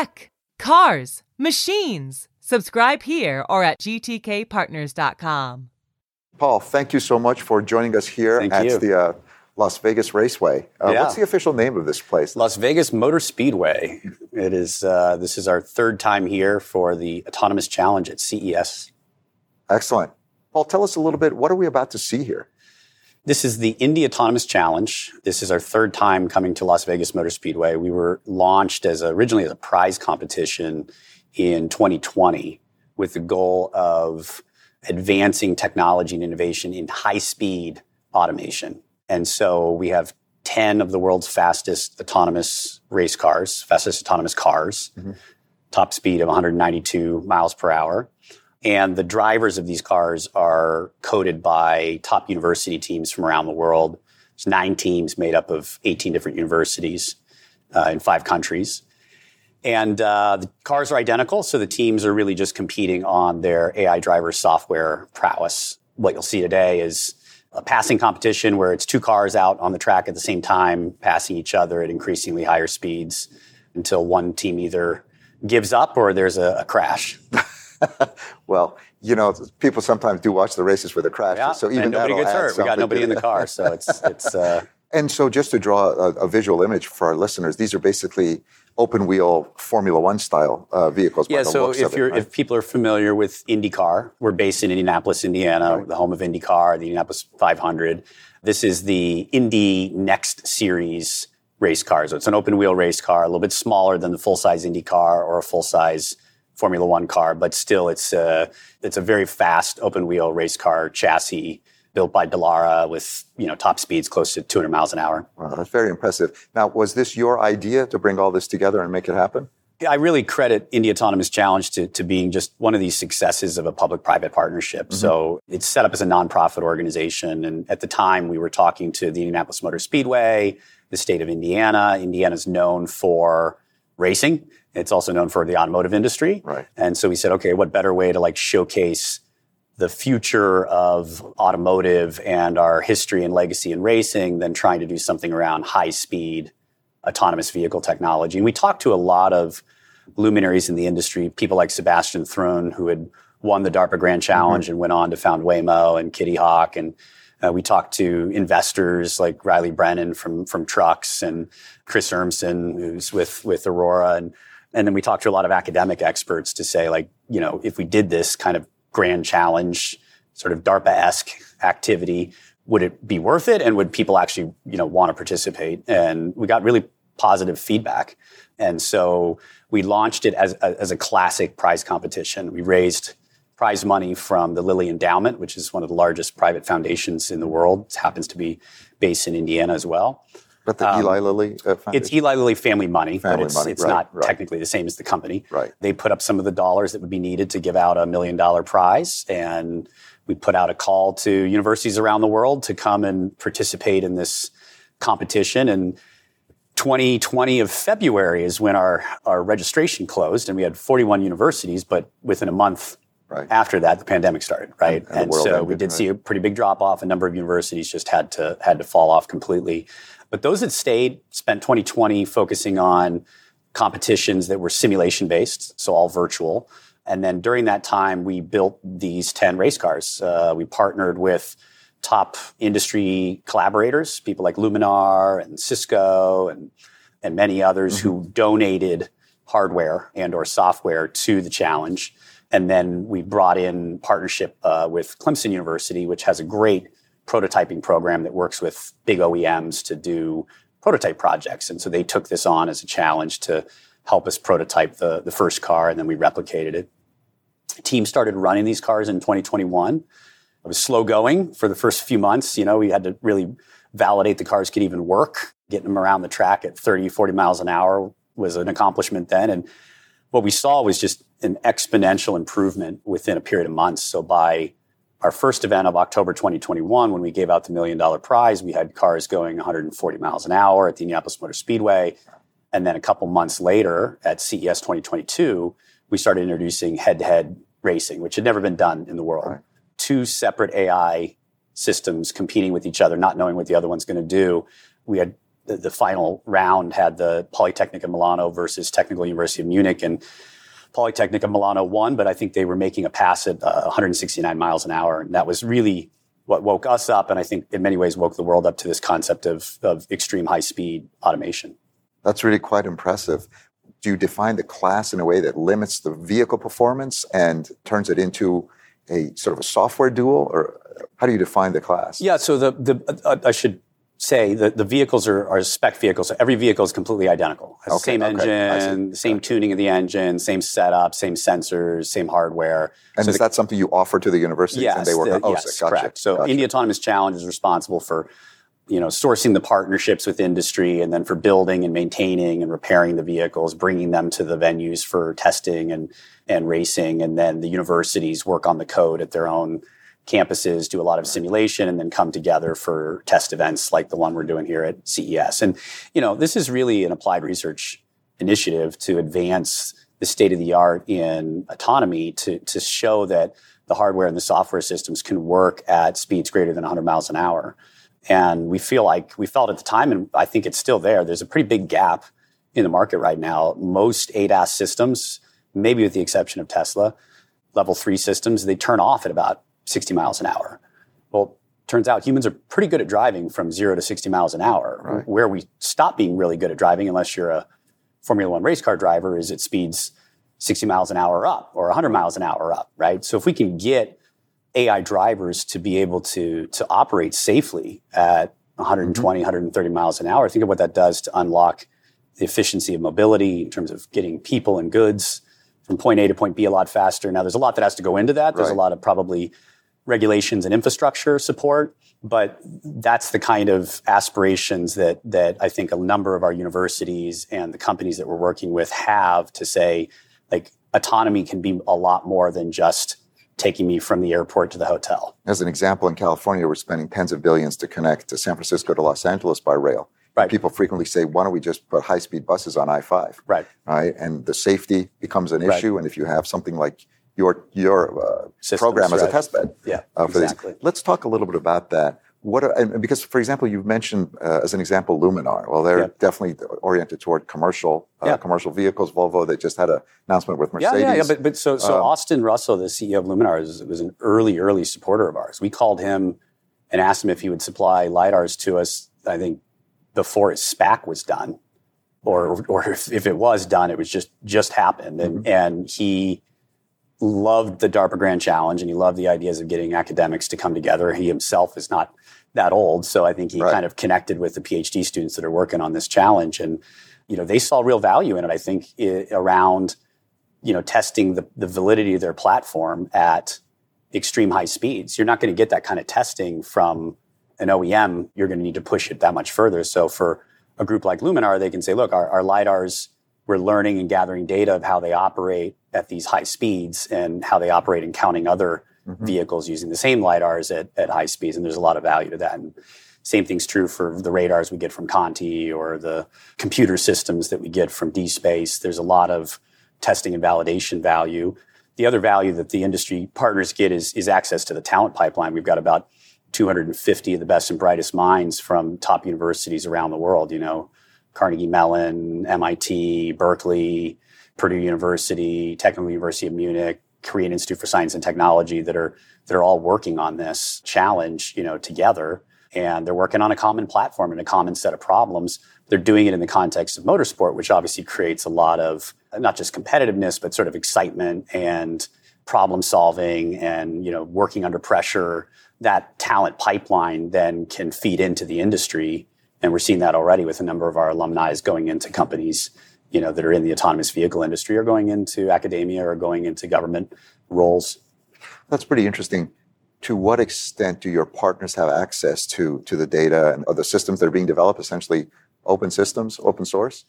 tech, cars, machines. Subscribe here or at gtkpartners.com. Paul, thank you so much for joining us here Thank at you. the uh, Las Vegas Raceway. Uh, Yeah. What's the official name of this place? Las Vegas Motor Speedway. It is. Uh, this is our third time here for the Autonomous Challenge at CES. Excellent. Paul, tell us a little bit. What are we about to see here? This is the Indy Autonomous Challenge. This is our third time coming to Las Vegas Motor Speedway. We were launched as a, originally as a prize competition in 2020 with the goal of advancing technology and innovation in high speed automation. And so we have 10 of the world's fastest autonomous race cars, fastest autonomous cars, mm-hmm. top speed of 192 miles per hour. And the drivers of these cars are coded by top university teams from around the world. There's nine teams made up of 18 different universities uh, in five countries. And uh, the cars are identical, so the teams are really just competing on their AI driver software prowess. What you'll see today is a passing competition where it's two cars out on the track at the same time, passing each other at increasingly higher speeds until one team either gives up or there's a, a crash. Well, you know, people sometimes do watch the races with a crash. Yeah, so even and nobody gets hurt. We got nobody in the car, so it's it's. Uh, And so, just to draw a, a visual image for our listeners, these are basically open wheel Formula One style uh, vehicles. by yeah. the So if you're right? if people are familiar with IndyCar, we're based in Indianapolis, Indiana, Right. the home of IndyCar, the Indianapolis 500. This is the Indy Next Series race car. So it's an open wheel race car, a little bit smaller than the full size IndyCar or a full size Formula One car, but still it's a it's a very fast open wheel race car chassis built by Dallara with you know top speeds close to 200 miles an hour. Wow, that's very impressive. Now, was this your idea to bring all this together and make it happen? I really credit Indy Autonomous Challenge to, to being just one of these successes of a public private partnership. Mm-hmm. So it's set up as a nonprofit organization. And at the time, we were talking to the Indianapolis Motor Speedway, the state of Indiana. Indiana's known for racing, it's also known for the automotive industry. Right. And so we said, okay, what better way to like showcase the future of automotive and our history and legacy in racing than trying to do something around high speed autonomous vehicle technology. And we talked to a lot of luminaries in the industry, people like Sebastian Thrun, who had won the DARPA Grand Challenge and went on to found Waymo and Kitty Hawk. And uh, we talked to investors like Reilly Brennan from, from Trucks and Chris Urmson, who's with, with Aurora. And, and then we talked to a lot of academic experts to say, like, you know, if we did this kind of grand challenge, sort of DARPA-esque activity, would it be worth it? And would people actually, you know, want to participate? And we got really positive feedback. And so we launched it as a, as a classic prize competition. We raised prize money from the Lilly Endowment, which is one of the largest private foundations in the world. It happens to be based in Indiana as well. But the Eli Lilly uh, Um, It's Eli Lilly family money, Family but it's, money, it's right, not right. technically the same as the company. Right. They put up some of the dollars that would be needed to give out a million dollar prize. And we put out a call to universities around the world to come and participate in this competition. And 2020 of February is when our, our registration closed, and we had 41 universities, but within a month Right. after that, the pandemic started, right? And- and world so we did right. see a pretty big drop off. A number of universities just had to had to fall off completely. But those that stayed spent 2020 focusing on competitions that were simulation based, so all virtual. And then during that time, we built these 10 race cars. Uh, we partnered with top industry collaborators, people like Luminar and Cisco and, and many others who donated hardware and or software to the challenge. And then we brought in partnership uh, with Clemson University, which has a great prototyping program that works with big OEMs to do prototype projects. And so they took this on as a challenge to help us prototype the, the first car, and then we replicated it. Team started running these cars in 2021. It was slow going for the first few months. You know, we had to really validate the cars could even work. Getting them around the track at 30, 40 miles an hour was an accomplishment then. And what we saw was just an exponential improvement within a period of months. So by our first event of October 2021, when we gave out the million dollar prize, we had cars going 140 miles an hour at the Indianapolis Motor Speedway. And then a couple months later at CES 2022, we started introducing head to head racing, which had never been done in the world. Right. Two separate AI systems competing with each other, not knowing what the other one's going to do. We had the, the final round had the Polytechnic of Milano versus Technical University of Munich, and Polytechnic of Milano won, but I think they were making a pass at uh, 169 miles an hour, and that was really what woke us up, and I think in many ways woke the world up to this concept of, of extreme high speed automation. That's really quite impressive. Do you define the class in a way that limits the vehicle performance and turns it into a sort of a software duel, or how do you define the class? Yeah, so the the uh, I should say that the vehicles are, are spec vehicles. So every vehicle is completely identical. Okay, the same okay, engine, same tuning of the engine, same setup, same sensors, same hardware. And So is the- that something you offer to the universities Yes, and they work the- on? Oh, yes, so gotcha, correct. So gotcha. Indy Autonomous Challenge is responsible for, you know, sourcing the partnerships with industry, and then for building and maintaining and repairing the vehicles, bringing them to the venues for testing and and racing, and then the universities work on the code at their own campuses, do a lot of simulation, and then come together for test events like the one we're doing here at CES. And you know, this is really an applied research initiative to advance the state of the art in autonomy to, to show that the hardware and the software systems can work at speeds greater than 100 miles an hour. And we feel like we felt at the time, and I think it's still there, there's a pretty big gap in the market right now. Most ADAS systems, maybe with the exception of Tesla, level three systems, they turn off at about 60 miles an hour. Well, turns out humans are pretty good at driving from zero to 60 miles an hour. Right. Where we stop being really good at driving, unless you're a Formula One race car driver, is at speeds 60 miles an hour up or 100 miles an hour up, right? So if we can get AI drivers to be able to, to operate safely at mm-hmm. 120, 130 miles an hour, think of what that does to unlock the efficiency of mobility in terms of getting people and goods from point A to point B a lot faster. Now, there's a lot that has to go into that. There's a lot of probably regulations and infrastructure support, but that's the kind of aspirations that that I think a number of our universities and the companies that we're working with have to say, like autonomy can be a lot more than just taking me from the airport to the hotel. As an example, in California, we're spending tens of billions to connect to San Francisco to Los Angeles by rail. Right. People frequently say, why don't we just put high speed buses on I 5? Right. Right. And the safety becomes an Right. issue. And if you have something like your, your uh, program as a right. test bed Yeah. uh, for exactly. these. Let's talk a little bit about that. What are, and because, for example, you've mentioned uh, as an example Luminar. Well, they're Yeah. definitely oriented toward commercial uh, Yeah. commercial vehicles. Volvo, they just had an announcement with Yeah, Mercedes. yeah, yeah. But, but so, so Um, Austin Russell, the CEO of Luminar, was, was an early, early supporter of ours. We called him and asked him if he would supply lidars to us. I think before his SPAC was done, or or if, if it was done, it was just just happened. And and he loved the DARPA Grand Challenge, and he loved the ideas of getting academics to come together. He himself is not that old, so I think he Right. kind of connected with the PhD students that are working on this challenge, and you know they saw real value in it. I think i around you know testing the, the validity of their platform at extreme high speeds. You're not going to get that kind of testing from an OEM. You're going to need to push it that much further. So for a group like Luminar, they can say, look, our, our lidars, we're learning and gathering data of how they operate at these high speeds and how they operate in counting other Mhm. vehicles using the same lidars at, at high speeds. And there's a lot of value to that. And same thing's true for the radars we get from Conti or the computer systems that we get from dSPACE. There's a lot of testing and validation value. The other value that the industry partners get is, is access to the talent pipeline. We've got about 250 of the best and brightest minds from top universities around the world, you know, Carnegie Mellon, MIT, Berkeley, Purdue University, Technical University of Munich, Korean Institute for Science and Technology that are that are all working on this challenge, you know, together. And they're working on a common platform and a common set of problems. They're doing it in the context of motorsport, which obviously creates a lot of not just competitiveness, but sort of excitement and problem solving and you know working under pressure. That talent pipeline then can feed into the industry, and we're seeing that already with a number of our alumni going into companies you know that are in the autonomous vehicle industry or going into academia or going into government roles. That's pretty interesting. To what extent do your partners have access to to the data and other systems that are being developed? Essentially, open systems, open source.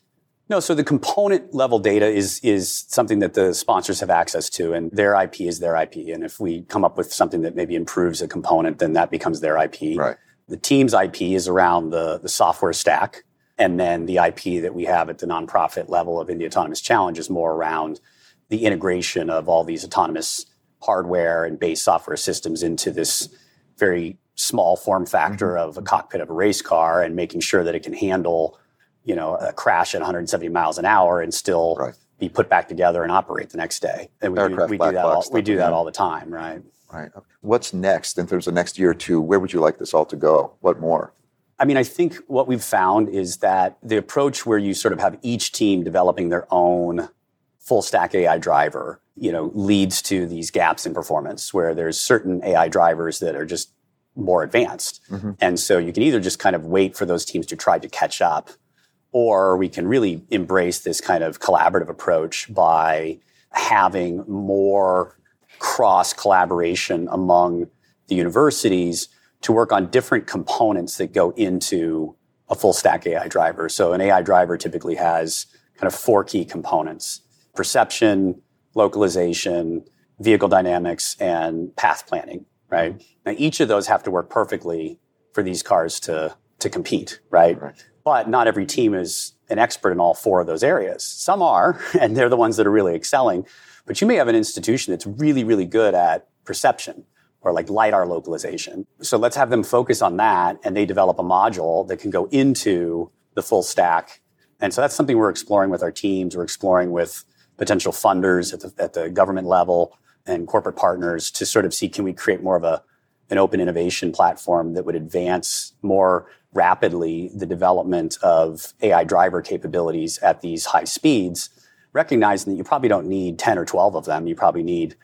No, so the component level data is is something that the sponsors have access to, and their IP is their IP. And if we come up with something that maybe improves a component, then that becomes their IP. Right. The team's IP is around the the software stack, and then the IP that we have at the nonprofit level of Indy Autonomous Challenge is more around the integration of all these autonomous hardware and base software systems into this very small form factor Mm-hmm. of a cockpit of a race car and making sure that it can handle, you know, a crash at 170 miles an hour and still Right. be put back together and operate the next day. And we do, we do that all, we do that all the time, right? Right. What's next in terms of next year or two? Where would you like this all to go? What more? I mean, I think what we've found is that the approach where you sort of have each team developing their own full stack AI driver, you know, leads to these gaps in performance where there's certain AI drivers that are just more advanced. Mhm. And so you can either just kind of wait for those teams to try to catch up, or we can really embrace this kind of collaborative approach by having more cross collaboration among the universities to work on different components that go into a full stack AI driver. So an AI driver typically has kind of four key components perception, localization, vehicle dynamics, and path planning, right? Mm-hmm. Now each of those have to work perfectly for these cars to, to compete, right? Right. But not every team is an expert in all four of those areas. Some are, and they're the ones that are really excelling. But you may have an institution that's really, really good at perception or like LiDAR localization. So let's have them focus on that and they develop a module that can go into the full stack. And so that's something we're exploring with our teams. We're exploring with potential funders at the, at the government level and corporate partners to sort of see can we create more of a, an open innovation platform that would advance more rapidly the development of AI driver capabilities at these high speeds, recognizing that you probably don't need 10 or 12 of them. You probably need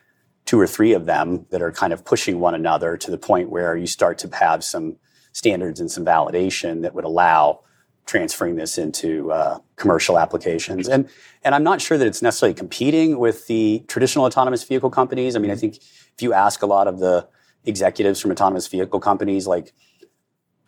two or three of them that are kind of pushing one another to the point where you start to have some standards and some validation that would allow transferring this into uh, commercial applications. And and I'm not sure that it's necessarily competing with the traditional autonomous vehicle companies. I mean, I think if you ask a lot of the executives from autonomous vehicle companies, like,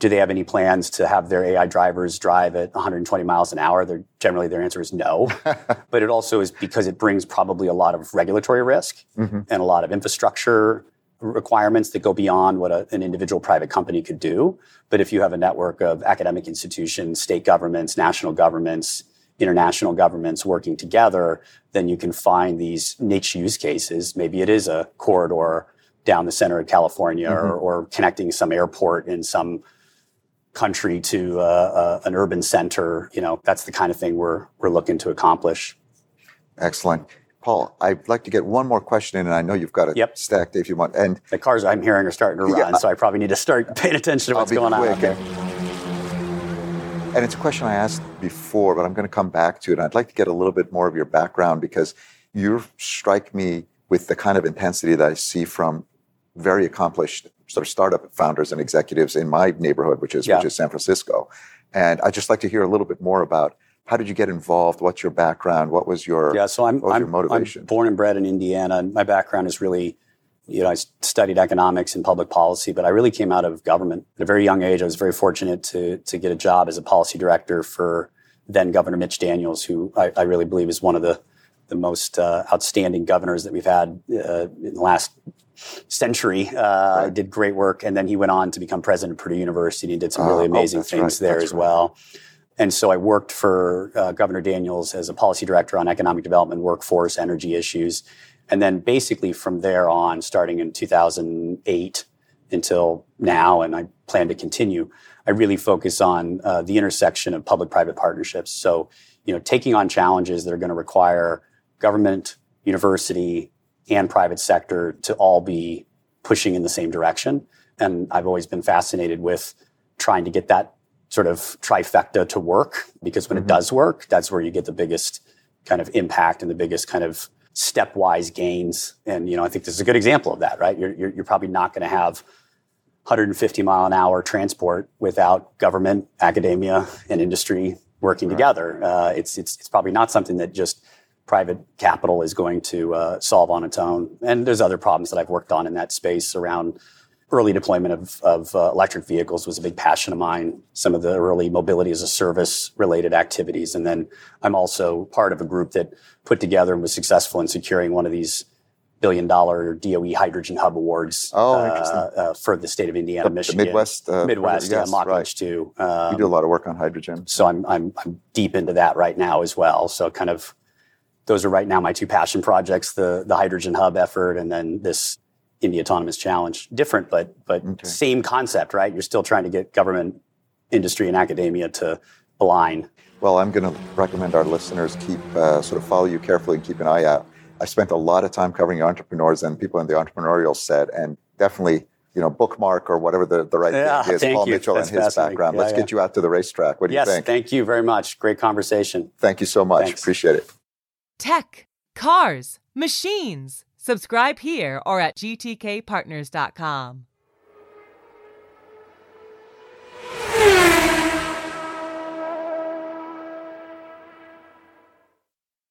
do they have any plans to have their AI drivers drive at 120 miles an hour? They're, generally, their answer is no. but it also is because it brings probably a lot of regulatory risk Mhm. and a lot of infrastructure requirements that go beyond what a, an individual private company could do. But if you have a network of academic institutions, state governments, national governments, international governments working together, then you can find these niche use cases. Maybe it is a corridor down the center of California or, or connecting some airport in some country to uh, uh, an urban center. You know, that's the kind of thing we're, we're looking to accomplish. Excellent. Paul, I'd like to get one more question in, and I know you've got it Yep. stacked if you want. And The cars I'm hearing are starting to Yeah. run, so I probably need to start paying attention to what's going on quick. out there. And it's a question I asked before, but I'm going to come back to it. I'd like to get a little bit more of your background because you strike me with the kind of intensity that I see from very accomplished sort of startup founders and executives in my neighborhood, which is Yeah. which is San Francisco. And I'd just like to hear a little bit more about how did you get involved? What's your background? What was your Yeah, so I'm, what was I'm, your motivation? I'm born and bred in Indiana. My background is really, you know, I studied economics and public policy, but I really came out of government at a very young age. I was very fortunate to to get a job as a policy director for then Governor Mitch Daniels, who I, I really believe is one of the the most uh, outstanding governors that we've had uh, in the last century. Uh, Right. Did great work, and then he went on to become president of Purdue University and did some really oh, amazing that's things right, there that's as well. And so I worked for uh, Governor Daniels as a policy director on economic development, workforce, energy issues. And then basically from there on, starting in 2008 until now, and I plan to continue, I really focus on uh, the intersection of public private partnerships. So, you know, taking on challenges that are going to require government, university, and private sector to all be pushing in the same direction. And I've always been fascinated with trying to get that sort of trifecta to work because when it does work, that's where you get the biggest kind of impact and the biggest kind of stepwise gains. And you know, I think this is a good example of that, right? You're, you're, you're probably not going to have 150 mile an hour transport without government, academia, and industry working together. Uh, it's, it's it's probably not something that just private capital is going to uh, solve on its own. And there's other problems that I've worked on in that space around early deployment of, of uh, electric vehicles was a big passion of mine. Some of the early mobility as a service related activities, and then I'm also part of a group that put together and was successful in securing one of these billion dollar DOE hydrogen hub awards Oh, uh, uh, for the state of Indiana, The- the Michigan, Midwest, uh, Midwest, yes, yeah, Mach right. H2. you Um, do a lot of work on hydrogen. so I'm, I'm I'm deep into that right now as well. So kind of those are right now my two passion projects: the the hydrogen hub effort, and then this Indy Autonomous Challenge. Different, but but Okay. same concept, right? You're still trying to get government, industry, and academia to align. Well, I'm going to recommend our listeners keep uh, sort of follow you carefully and keep an eye out. I spent a lot of time covering entrepreneurs and people in the entrepreneurial set, and definitely, you know, bookmark or whatever the, the right Yeah, thing is, thank Paul you. Mitchell That's and his background. Yeah, Let's yeah. get you out to the racetrack. What do yes, you think? thank you very much. Great conversation. Thank you so much. Thanks. Appreciate it tech, cars, machines. Subscribe here or at gtkpartners.com.